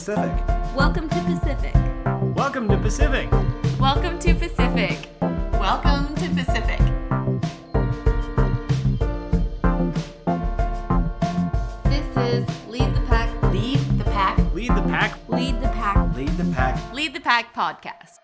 Pacific. Welcome to Pacific. Welcome to Pacific. Welcome to Pacific. Welcome to Pacific. This is Lead the Pack. Lead the pack. Lead the pack. Lead the Pack. Lead the pack. Lead the Pack podcast.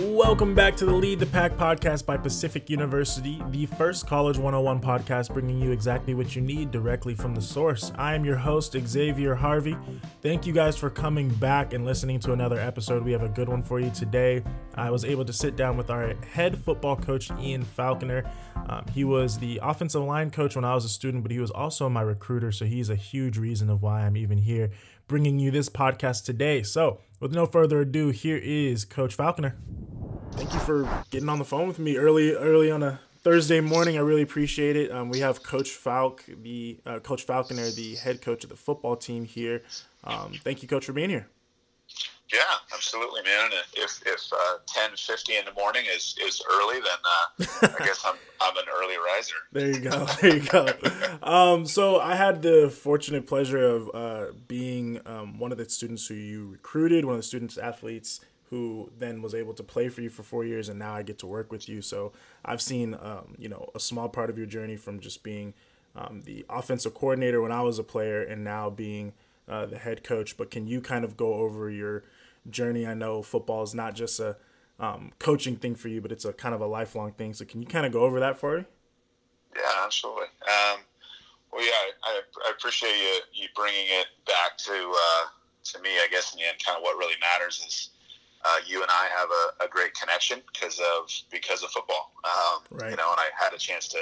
Welcome back to the Lead the Pack podcast by Pacific University, the first College 101 podcast bringing you exactly what you need directly from the source. I am your host, Xavier Harvey. Thank you guys for coming back and listening to another episode. We have a good one for you today. I was able to sit down with our head football coach, Ian Falconer. Um, he was the offensive line coach when I was a student, but he was also my recruiter, so he's a huge reason of why I'm even here bringing you this podcast today. So, with no further ado, here is Coach Falconer thank you for getting on the phone with me early early on a Thursday morning. I really appreciate it. Um, we have Coach Falk, the uh, Coach Falconer, the head coach of the football team here. Um, thank you, Coach, for being here. Yeah, absolutely, man. If if uh, ten fifty in the morning is, is early, then uh, I guess I'm I'm an early riser. There you go. There you go. um, so I had the fortunate pleasure of uh, being um, one of the students who you recruited, one of the students athletes who then was able to play for you for four years, and now I get to work with you. So I've seen, um, you know, a small part of your journey from just being um, the offensive coordinator when I was a player, and now being uh, the head coach. But can you kind of go over your journey? I know football is not just a um, coaching thing for you, but it's a kind of a lifelong thing. So can you kind of go over that for me? Yeah, absolutely. Um, well, yeah, I, I, appreciate you you bringing it back to uh, to me. I guess in the end, kind of what really matters is uh, you and I have a, a great connection because of because of football. Um, Right. You know, and I had a chance to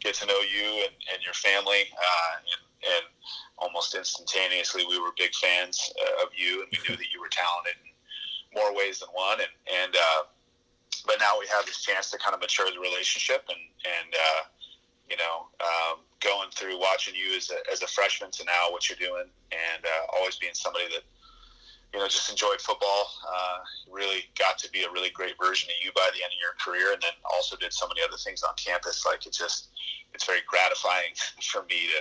get to know you and, and your family, uh, and, and almost instantaneously we were big fans uh, of you, and we knew that you were talented in more ways than one. And and uh, but now we have this chance to kind of mature the relationship, and and uh, you know, um, going through watching you as a, as a freshman to now what you're doing, and uh, always being somebody that you know, just enjoyed football. Uh, really got to be a really great version of you by the end of your career, and then also did so many other things on campus. Like it just, it's very gratifying for me to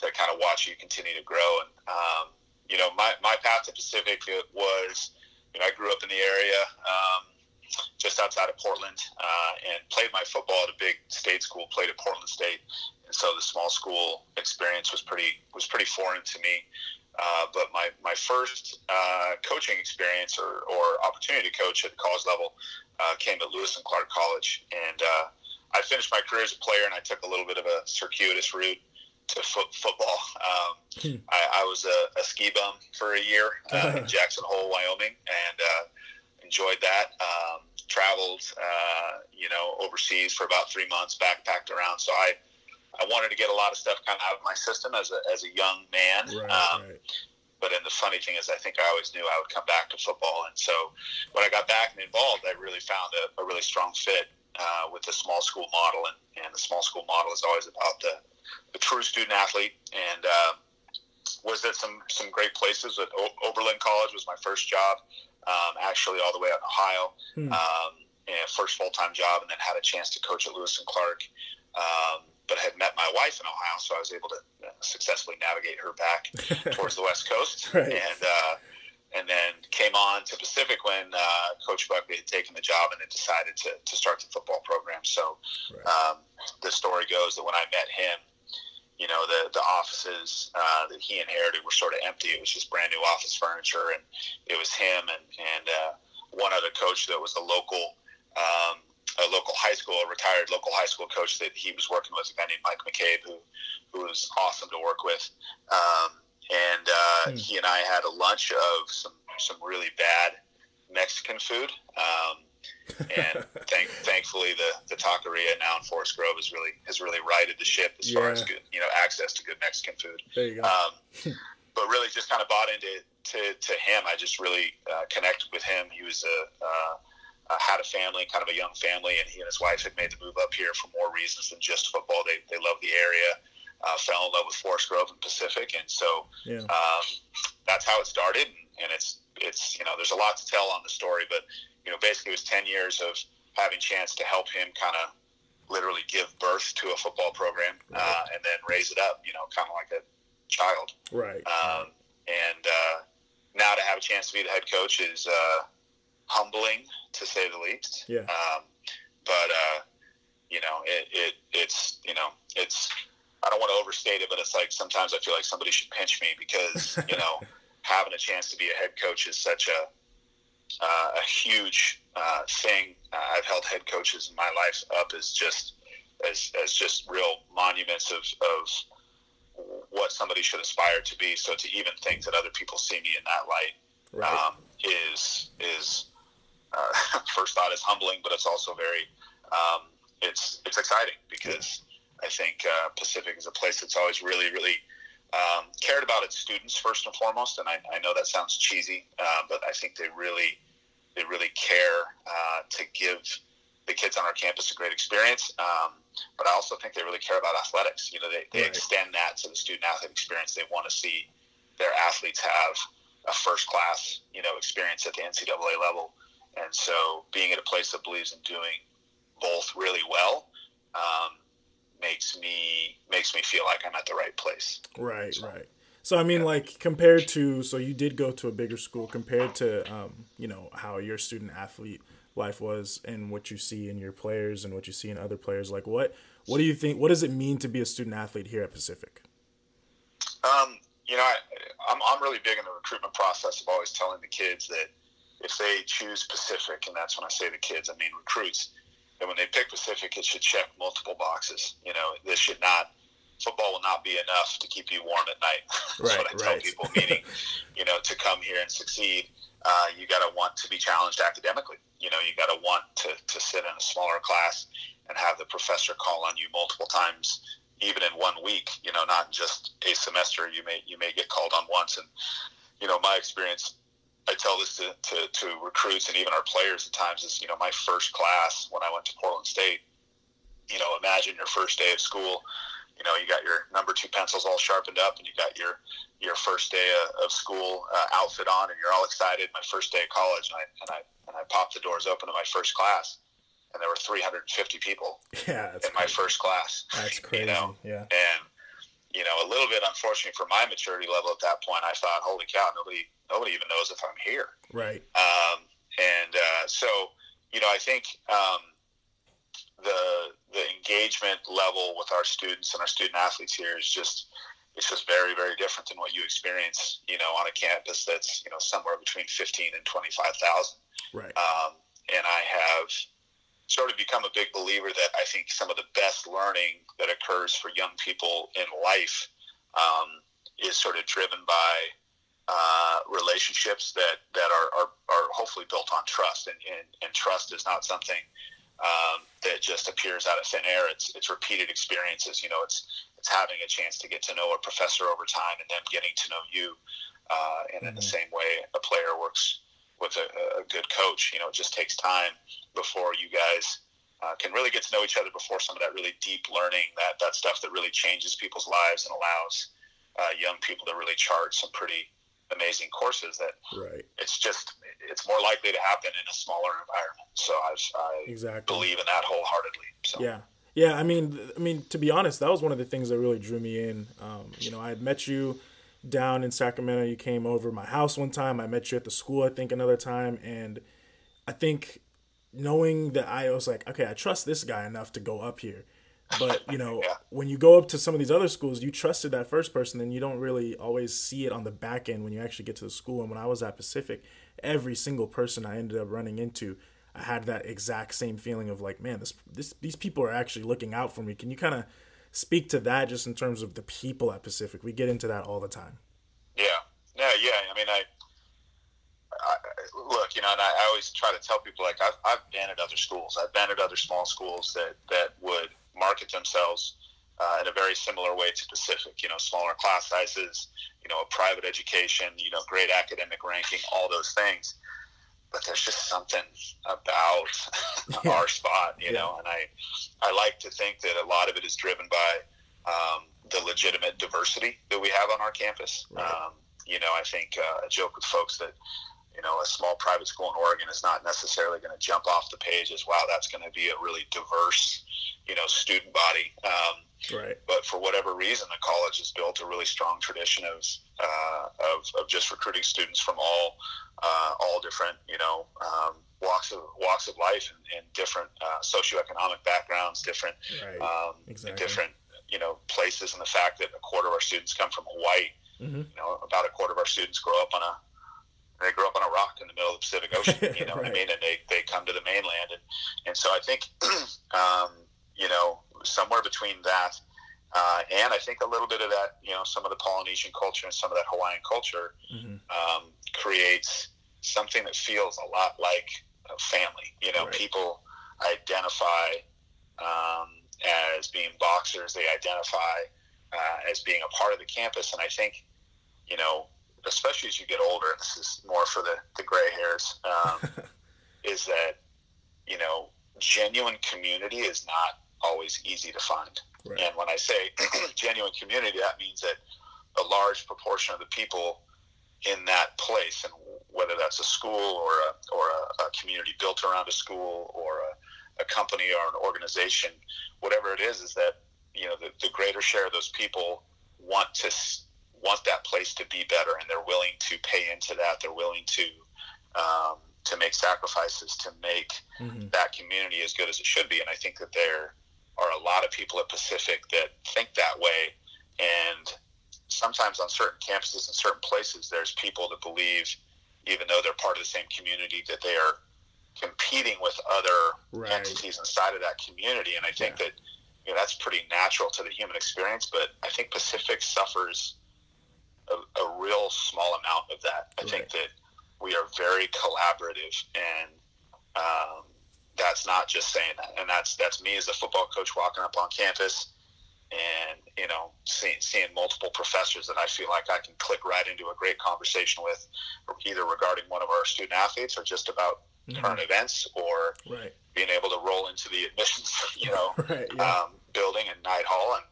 to kind of watch you continue to grow. And um, you know, my my path to Pacific was, you know, I grew up in the area. Um, just outside of Portland, uh, and played my football at a big state school. Played at Portland State, and so the small school experience was pretty was pretty foreign to me. Uh, but my, my first uh, coaching experience or, or opportunity to coach at the college level uh, came at Lewis and Clark College. And uh, I finished my career as a player, and I took a little bit of a circuitous route to fo- football. Um, Hmm. I, I was a, a ski bum for a year uh, in Jackson Hole, Wyoming, and uh, enjoyed that. Um, traveled, you know, overseas for about three months, backpacked around. So I I wanted to get a lot of stuff kind of out of my system as a, as a young man. Right, um, right. But then the funny thing is, I think I always knew I would come back to football. And so when I got back and involved, I really found a, a really strong fit uh, with the small school model. And, and the small school model is always about the, the true student athlete. And uh, was at some, some great places. At o- Oberlin College was my first job, um, actually all the way out in Ohio. Hmm. Um, and first full time job, and then had a chance to coach at Lewis and Clark. Um, but I had met my wife in Ohio, so I was able to uh, successfully navigate her back towards the West Coast, Right. and uh, and then came on to Pacific when uh, Coach Buckley had taken the job and had decided to, to start the football program. So Right. um, the story goes that when I met him, you know, the the offices uh, that he inherited were sort of empty. It was just brand new office furniture, and it was him and and uh, one other coach that was a local. Um, a local high school, a retired local high school coach that he was working with, a guy named Mike McCabe, who who was awesome to work with. Um, and uh, Hmm. he and I had a lunch of some some really bad Mexican food. Um, and thank, thankfully, the the taqueria now in Forest Grove has really has really righted the ship as far as good you know access to good Mexican food. There you go. Um, but really, just kind of bought into to, to him. I just really uh, connected with him. He was a uh, uh, had a family, kind of a young family, and he and his wife had made the move up here for more reasons than just football. They they love the area, uh, fell in love with Forest Grove and Pacific, and so yeah. um, that's how it started. And it's it's you know there's a lot to tell on the story, but you know basically it was ten years of having chance to help him kind of literally give birth to a football program uh, and then raise it up, you know, kind of like a child. Right. Um, and uh, now to have a chance to be the head coach is uh, humbling to say the least. Yeah. Um, but uh, you know, it, it it's you know it's I don't want to overstate it, but it's like sometimes I feel like somebody should pinch me because you know having a chance to be a head coach is such a uh, a huge uh, thing. Uh, I've held head coaches in my life up as just as as just real monuments of of what somebody should aspire to be. So to even think that other people see me in that light Right. um, is is uh, first thought is humbling, but it's also very um, it's it's exciting because I think uh, Pacific is a place that's always really really um, cared about its students first and foremost. And I, I know that sounds cheesy, uh, but I think they really they really care uh, to give the kids on our campus a great experience. Um, but I also think they really care about athletics. You know, they, they Right. extend that to the student athlete experience. They want to see their athletes have a first class, you know, experience at the NCAA level. And so being at a place that believes in doing both really well um, makes me makes me feel like I'm at the right place. Right, right. So I mean, like compared to, so you did go to a bigger school compared to, um, you know, how your student athlete life was and what you see in your players and what you see in other players. Like, what, what do you think? What does it mean to be a student athlete here at Pacific? Um, you know, I, I'm, I'm really big in the recruitment process of always telling the kids that if they choose Pacific, and that's when I say the kids, I mean recruits, and when they pick Pacific, it should check multiple boxes. You know, this should not, football will not be enough to keep you warm at night. that's Right, what I tell right. people, meaning, you know, to come here and succeed, uh, you got to want to be challenged academically. You know, you got to want to, to sit in a smaller class and have the professor call on you multiple times even in one week, you know, not just a semester. You may you may get called on once, and you know, my experience. I tell this to, to, to recruits and even our players at times is, you know, my first class when I went to Portland State, you know, imagine your first day of school, you know, you got your number two pencils all sharpened up and you got your, your first day of, school uh, outfit on and you're all excited. My first day of college and I, and I, and I popped the doors open to my first class and there were 350 people Yeah, in my first class That's crazy. you know, Yeah. and you know, a little bit unfortunately for my maturity level at that point, I thought, "Holy cow, nobody, nobody even knows if I'm here." Right. Um, and uh, so, you know, I think um, the the engagement level with our students and our student athletes here is just it's just very very different than what you experience, you know, on a campus that's you know somewhere between fifteen and twenty five thousand. Right. Um, and I have sort of become a big believer that I think some of the best learning that occurs for young people in life um, is sort of driven by uh, relationships that, that are, are, are hopefully built on trust. And, and, and trust is not something um, that just appears out of thin air. It's, it's repeated experiences. You know, it's, it's having a chance to get to know a professor over time and them getting to know you. Uh, and in the Mhm. same way, a player works with a, a good coach. You know, it just takes time before you guys uh, can really get to know each other before some of that really deep learning, that, that stuff that really changes people's lives and allows uh, young people to really chart some pretty amazing courses that Right. it's just, it's more likely to happen in a smaller environment. So I've, I Exactly. believe in that wholeheartedly. So. Yeah. Yeah, I mean, I mean, to be honest, that was one of the things that really drew me in. Um, you know, I had met you down in Sacramento. You came over my house one time. I met you at the school, I think, another time, and I think knowing that I was like, okay, I trust this guy enough to go up here. But you know, Yeah. when you go up to some of these other schools, you trusted that first person, and you don't really always see it on the back end when you actually get to the school. And when I was at Pacific, every single person I ended up running into, I had that exact same feeling of like, man, this, this these people are actually looking out for me. Can you kind of speak to that just in terms of the people at Pacific? We get into that all the time. Yeah, yeah, yeah. I mean, I, I look, you know, and I, I always try to tell people like I've, I've been at other schools. I've been at other small schools that that would market themselves uh, in a very similar way to Pacific. You know, smaller class sizes. You know, a private education. You know, great academic ranking. All those things. But there's just something about Yeah. our spot, you Yeah. know, and I, I like to think that a lot of it is driven by um, the legitimate diversity that we have on our campus. Right. Um, you know, I think uh, I joke with folks that you know, a small private school in Oregon is not necessarily going to jump off the page as wow, that's going to be a really diverse, you know, student body. Um, Right. but for whatever reason, the college has built a really strong tradition of uh, of, of just recruiting students from all uh, all different you know um, walks of walks of life and, and different uh, socioeconomic backgrounds, different Right. um, Exactly. different you know places, and the fact that a quarter of our students come from Hawaii. Mhm. You know, about a quarter of our students grow up on a they grow up on a rock in the middle of the Pacific Ocean. You know what I mean? And they, they come to the mainland, and and so I think um, you know somewhere between that. Uh, and I think a little bit of that, you know, some of the Polynesian culture and some of that Hawaiian culture Mhm. um, creates something that feels a lot like a family. You know, Right. people identify um, as being boxers. They identify uh, as being a part of the campus, and I think, you know, especially as you get older, this is more for the the gray hairs, um, is that you know, genuine community is not always easy to find. Right. And when I say genuine community, that means that a large proportion of the people in that place, and whether that's a school or a, or a, a community built around a school or a, a company or an organization, whatever it is, is that you know the, the greater share of those people want to want that place to be better, and they're willing to pay into that. They're willing to um, to make sacrifices to make Mhm. that community as good as it should be. And I think that there are a lot of people at Pacific that think that way. And sometimes on certain campuses and certain places, there's people that believe, even though they're part of the same community, that they are competing with other Right. entities inside of that community. And I think that you know that's pretty natural to the human experience. But I think Pacific suffers a, a real small amount of that. I think that we are very collaborative, and um, that's not just saying that. And that's that's me as a football coach walking up on campus, and you know seeing seeing multiple professors that I feel like I can click right into a great conversation with, either regarding one of our student athletes or just about Mhm. current events or Right. being able to roll into the admissions, you know, Right. Yeah. um, building in Knight Hall and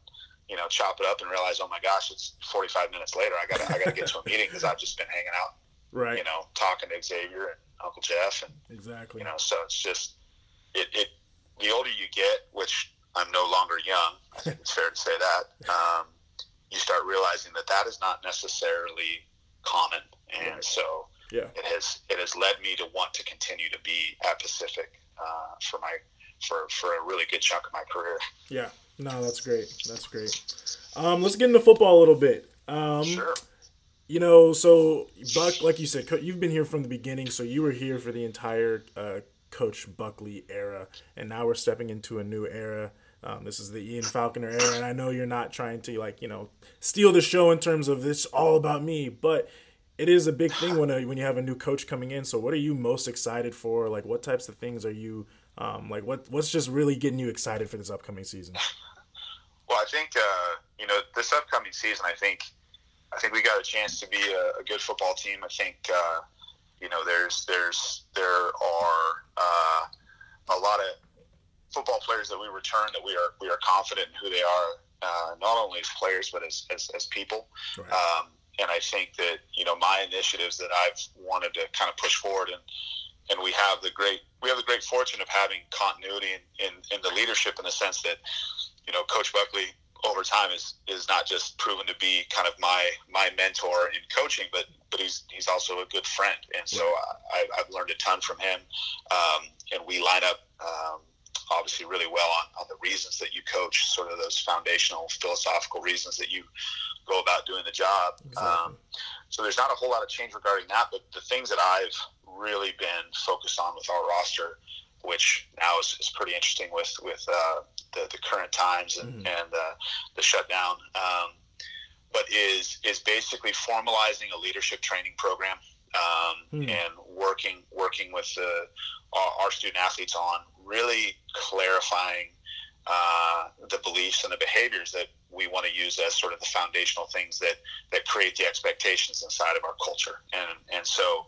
you know chop it up and realize, oh my gosh, it's 45 minutes later. I got to I got to get to a meeting because I've just been hanging out, right. you know, talking to Xavier and Uncle Jeff, and exactly. you know, so it's just it. it the older you get, which I'm no longer young, I think it's fair to say that. Um, you start realizing that that is not necessarily common, and Right. so Yeah. it has it has led me to want to continue to be at Pacific uh, for my for for a really good chunk of my career. Yeah. No, that's great. That's great. Um, let's get into football a little bit. Um, Sure. You know, so Buck, like you said, you've been here from the beginning, so you were here for the entire uh, Coach Buckley era, and now we're stepping into a new era. Um, this is the Ian Falconer era, and I know you're not trying to like you know steal the show in terms of this all about me, but it is a big thing when a, when you have a new coach coming in. So, what are you most excited for? Like, what types of things are you um, like? What what's just really getting you excited for this upcoming season? Well, I think uh, you know this upcoming season. I think I think we got a chance to be a, a good football team. I think uh, you know there's there's there are uh, a lot of football players that we return that we are we are confident in who they are, uh, not only as players but as as, as people. Right. Um, and I think that you know my initiatives that I've wanted to kind of push forward and and we have the great we have the great fortune of having continuity in, in, in the leadership in the sense that you know Coach Buckley over time is is not just proven to be kind of my my mentor in coaching, but but he's he's also a good friend, and so I, I've learned a ton from him, um, and we line up. Um, obviously really well on, on the reasons that you coach sort of those foundational philosophical reasons that you go about doing the job Exactly. um, so there's not a whole lot of change regarding that, but the things that I've really been focused on with our roster, which now is, is pretty interesting with with uh, the, the current times and, Mhm. and uh, the shutdown, um, but is is basically formalizing a leadership training program um, Hmm. and working working with the, our, our student athletes on really clarifying uh, the beliefs and the behaviors that we want to use as sort of the foundational things that that create the expectations inside of our culture. And and so,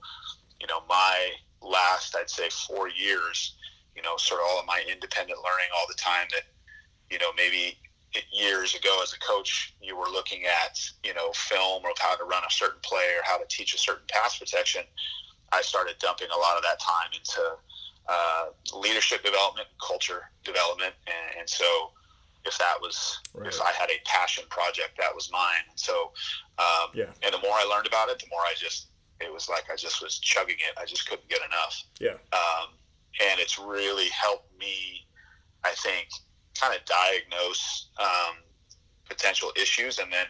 you know, my last I'd say four years, you know, sort of all of my independent learning all the time that, you know, maybe years ago as a coach you were looking at you know film of how to run a certain play or how to teach a certain pass protection I started dumping a lot of that time into uh, leadership development, culture development, and, and so if that was Right. if I had a passion project, that was mine. And So, um, Yeah. and the more I learned about it, the more I just it was like I just was chugging it. I just couldn't get enough. Yeah. Um, and it's really helped me, I think, kind of diagnose um, potential issues and then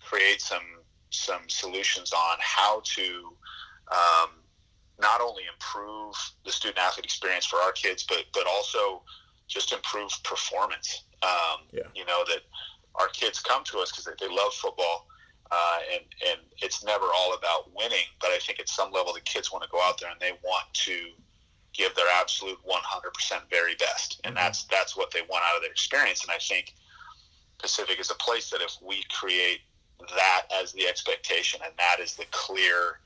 create some some solutions on how to um, not only improve the student athlete experience for our kids, but but also just improve performance. Um, Yeah. You know that our kids come to us because they, they love football, uh, and and it's never all about winning. But I think at some level the kids want to go out there and they want to give their absolute 100% very best, and Mhm. that's that's what they want out of their experience. And I think Pacific is a place that if we create that as the expectation and that is the clear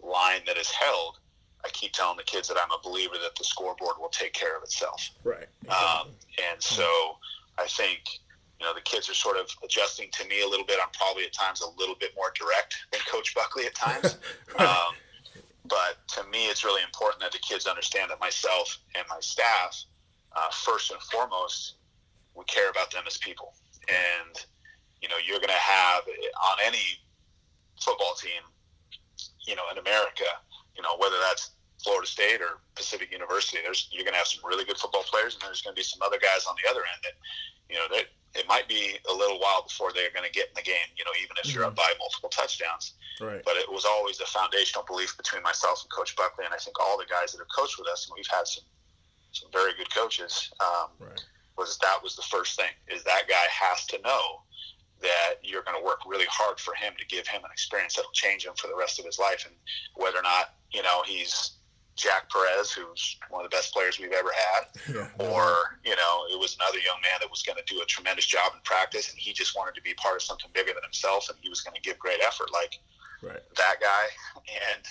line that is held, I keep telling the kids that I'm a believer that the scoreboard will take care of itself. Right. Um, and so I think, you know, the kids are sort of adjusting to me a little bit. I'm probably at times a little bit more direct than Coach Buckley at times. um, but to me, it's really important that the kids understand that myself and my staff, uh, first and foremost, we care about them as people. And, you know, you're going to have on any football team, you know, in America, you know, whether that's Florida State or Pacific University, there's you're going to have some really good football players, and there's going to be some other guys on the other end that, you know, that it might be a little while before they're going to get in the game. You know, even if you're up by multiple touchdowns. right. But it was always a foundational belief between myself and Coach Buckley, and I think all the guys that have coached with us, and we've had some some very good coaches. Um, Right. was that was the first thing is that guy has to know that you're going to work really hard for him to give him an experience that'll change him for the rest of his life and whether or not you know he's Jack Perez who's one of the best players we've ever had Yeah. or you know it was another young man that was going to do a tremendous job in practice and he just wanted to be part of something bigger than himself and he was going to give great effort like Right. that guy and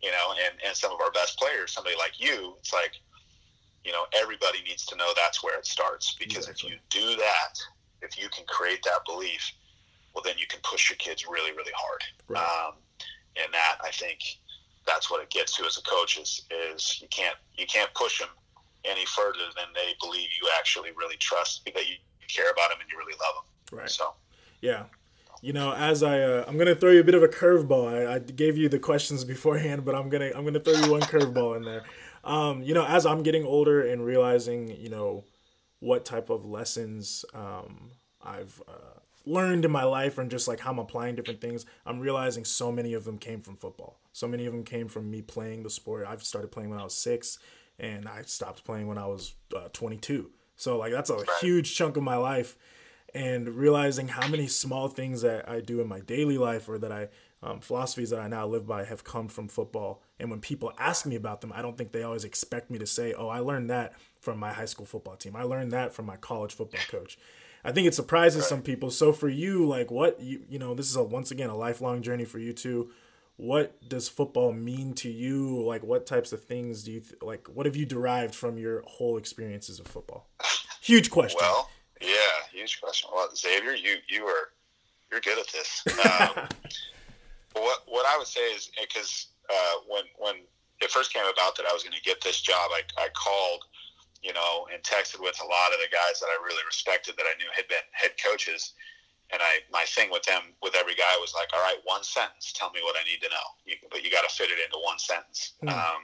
you know and and some of our best players somebody like you it's like you know everybody needs to know that's where it starts because Exactly. if you do that if you can create that belief well then you can push your kids really really hard Right. um, and that i think that's what it gets to as a coach is is you can't you can't push them any further than they believe you actually really trust that you care about them and you really love them Right. so Yeah. You know, as I, uh, I'm gonna throw you a bit of a curveball. I, I gave you the questions beforehand, but I'm gonna, I'm gonna throw you one curveball in there. Um, you know, as I'm getting older and realizing, you know, what type of lessons um, I've uh, learned in my life and just like how I'm applying different things, I'm realizing so many of them came from football. So many of them came from me playing the sport. I've started playing when I was six, and I stopped playing when I was uh, 22. So like that's a huge chunk of my life and realizing how many small things that I do in my daily life or that I um, philosophies that I now live by have come from football. And when people ask me about them, I don't think they always expect me to say, "Oh, I learned that from my high school football team. I learned that from my college football coach." I think it surprises some people. So for you, like what you you know, this is a once again a lifelong journey for you too. What does football mean to you? Like what types of things do you th- like? What have you derived from your whole experiences of football? Huge question. Well, yeah, huge question. Well, Xavier, you you are you're good at this. Um, what what I would say is because uh, when when it first came about that I was going to get this job, I, I called, you know, and texted with a lot of the guys that I really respected that I knew had been head coaches. And I, my thing with them, with every guy was like, all right, one sentence, tell me what I need to know. You, but you got to fit it into one sentence. Hmm. Um,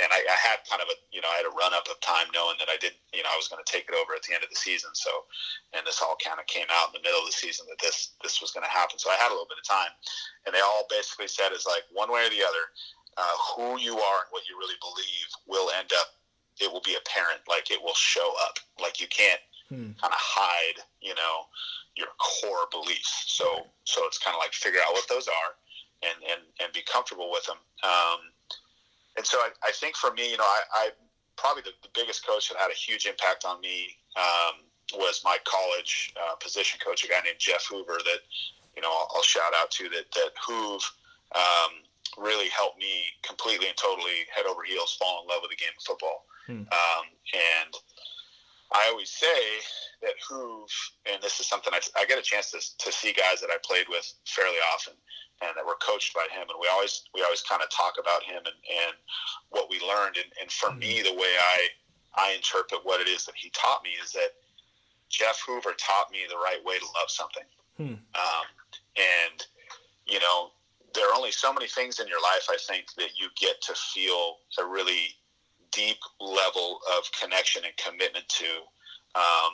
and I, I had kind of a, you know, I had a run up of time knowing that I did, you know, I was going to take it over at the end of the season. So, and this all kind of came out in the middle of the season that this, this was going to happen. So I had a little bit of time and they all basically said is like one way or the other, uh, who you are and what you really believe will end up, it will be apparent. Like it will show up. Like you can't Hmm. kind of hide, you know, your core beliefs. So, so it's kind of like figure out what those are and, and, and be comfortable with them. Um, and so I, I think for me, you know, I, I probably the, the biggest coach that had a huge impact on me um, was my college uh, position coach, a guy named Jeff Hoover. That you know I'll, I'll shout out to that. That Hoove um, really helped me completely and totally head over heels fall in love with the game of football. Hmm. Um, and I always say that Hoove, and this is something I, I get a chance to, to see guys that I played with fairly often and that were coached by him. And we always, we always kind of talk about him and, and what we learned. And, and for me, the way I, I interpret what it is that he taught me is that Jeff Hoover taught me the right way to love something. Hmm. Um, and, you know, there are only so many things in your life, I think, that you get to feel a really deep level of connection and commitment to. Um,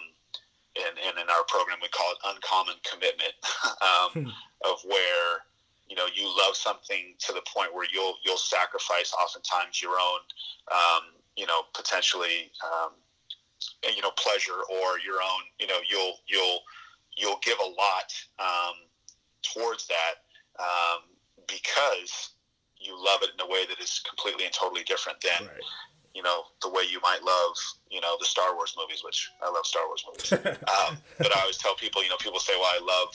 and, and in our program, we call it uncommon commitment, um, Hmm. of where you know you love something to the point where you'll you'll sacrifice oftentimes your own um, you know potentially um, you know pleasure or your own you know you'll you'll you'll give a lot um, towards that um, because you love it in a way that is completely and totally different than Right. you know the way you might love you know the Star Wars movies, which I love Star Wars movies. um, but I always tell people, you know, people say, "Well, I love,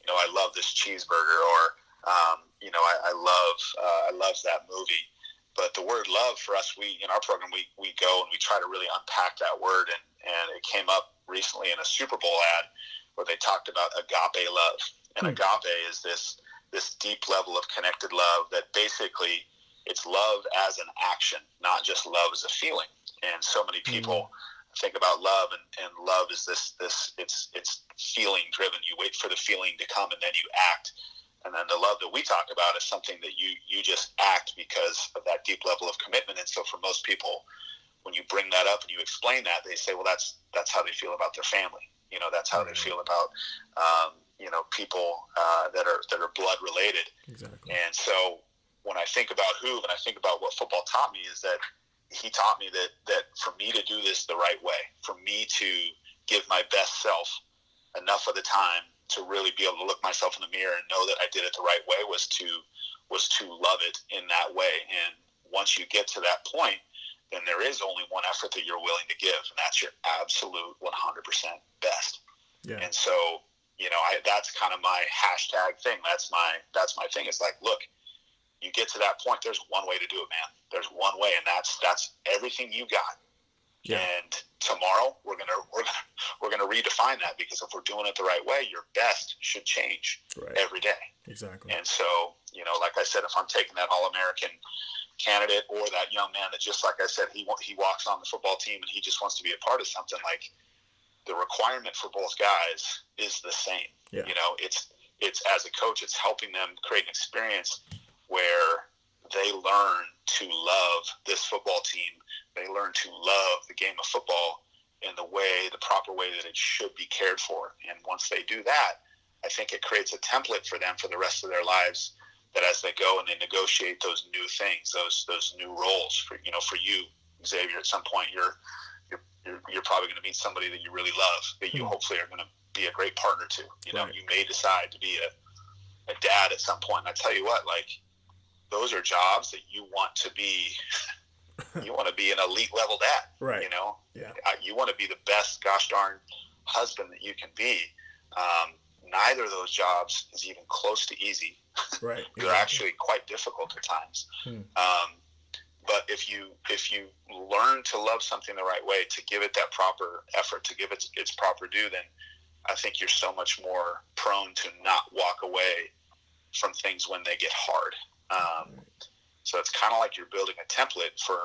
you know, I love this cheeseburger," or um, you know, I, I love, uh, I love that movie. But the word love for us, we in our program, we we go and we try to really unpack that word, and and it came up recently in a Super Bowl ad where they talked about agape love, and Hmm. agape is this this deep level of connected love that basically it's love as an action, not just love as a feeling. And so many people think about love, and, and love is this this it's it's feeling driven. You wait for the feeling to come, and then you act. And then the love that we talk about is something that you you just act because of that deep level of commitment. And so for most people, when you bring that up and you explain that, they say, well, that's that's how they feel about their family. You know, that's how they feel about um, you know people uh, that are that are blood related. Exactly. And so when I think about Hoove and I think about what football taught me is that he taught me that, that for me to do this the right way, for me to give my best self enough of the time to really be able to look myself in the mirror and know that I did it the right way was to was to love it in that way. And once you get to that point, then there is only one effort that you're willing to give, and that's your absolute 100% best. Yeah. And so, you know, I, that's kind of my hashtag thing. That's my that's my thing. It's like, look, you get to that point. There's one way to do it, man. There's one way, and that's that's everything you got. Yeah. And tomorrow we're gonna we're gonna we're gonna redefine that because if we're doing it the right way, your best should change Right. every day. Exactly. And so, you know, like I said, if I'm taking that All American candidate or that young man that just like I said, he he walks on the football team and he just wants to be a part of something, like the requirement for both guys is the same. Yeah. You know, it's it's as a coach, it's helping them create an experience where they learn to love this football team. They learn to love the game of football in the way, the proper way that it should be cared for. And once they do that, I think it creates a template for them for the rest of their lives. That as they go and they negotiate those new things, those those new roles for you know for you, Xavier, at some point you're you're you're, probably going to meet somebody that you really love that you Hmm. hopefully are going to be a great partner to. You know, Right. you may decide to be a, a dad at some point. And I tell you what, like those are jobs that you want to be. you want to be an elite level dad. Right. You know, Yeah. you want to be the best gosh darn husband that you can be. Um, neither of those jobs is even close to easy. Right. They're actually quite difficult at times. Hmm. Um, but if you if you learn to love something the right way, to give it that proper effort, to give it its proper due, then I think you're so much more prone to not walk away from things when they get hard. Um, so it's kind of like you're building a template for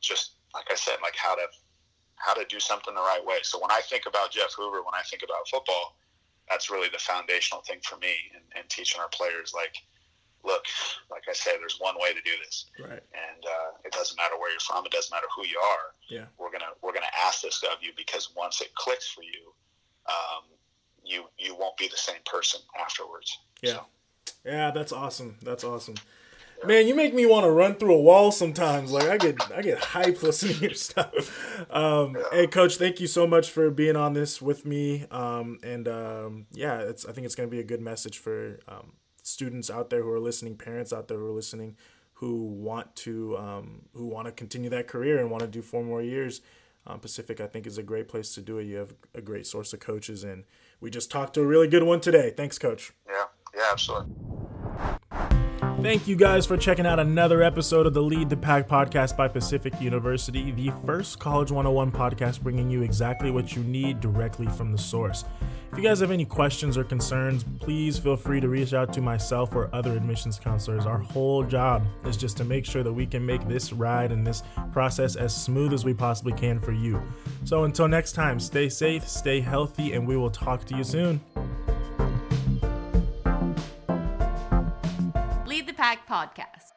just like I said, like how to how to do something the right way. So when I think about Jeff Hoover, when I think about football, that's really the foundational thing for me and, teaching our players like look like i said there's one way to do this Right. and uh, it doesn't matter where you're from it doesn't matter who you are Yeah. we're gonna we're gonna ask this of you because once it clicks for you um, you you won't be the same person afterwards Yeah. Yeah, that's awesome. That's awesome. Man, you make me want to run through a wall sometimes. Like I get I get hyped listening to your stuff. Um, Hey, coach, thank you so much for being on this with me. Um, and um, yeah, it's I think it's going to be a good message for um, students out there who are listening, parents out there who are listening, who want to um, who want to continue that career and want to do four more years. Um, Pacific, I think, is a great place to do it. You have a great source of coaches, and we just talked to a really good one today. Thanks, coach. yeah yeah absolutely Thank you guys for checking out another episode of the Lead the Pack podcast by Pacific University, the first College 101 podcast bringing you exactly what you need directly from the source. If you guys have any questions or concerns, please feel free to reach out to myself or other admissions counselors. Our whole job is just to make sure that we can make this ride and this process as smooth as we possibly can for you. So until next time, stay safe, stay healthy, and we will talk to you soon. podcast.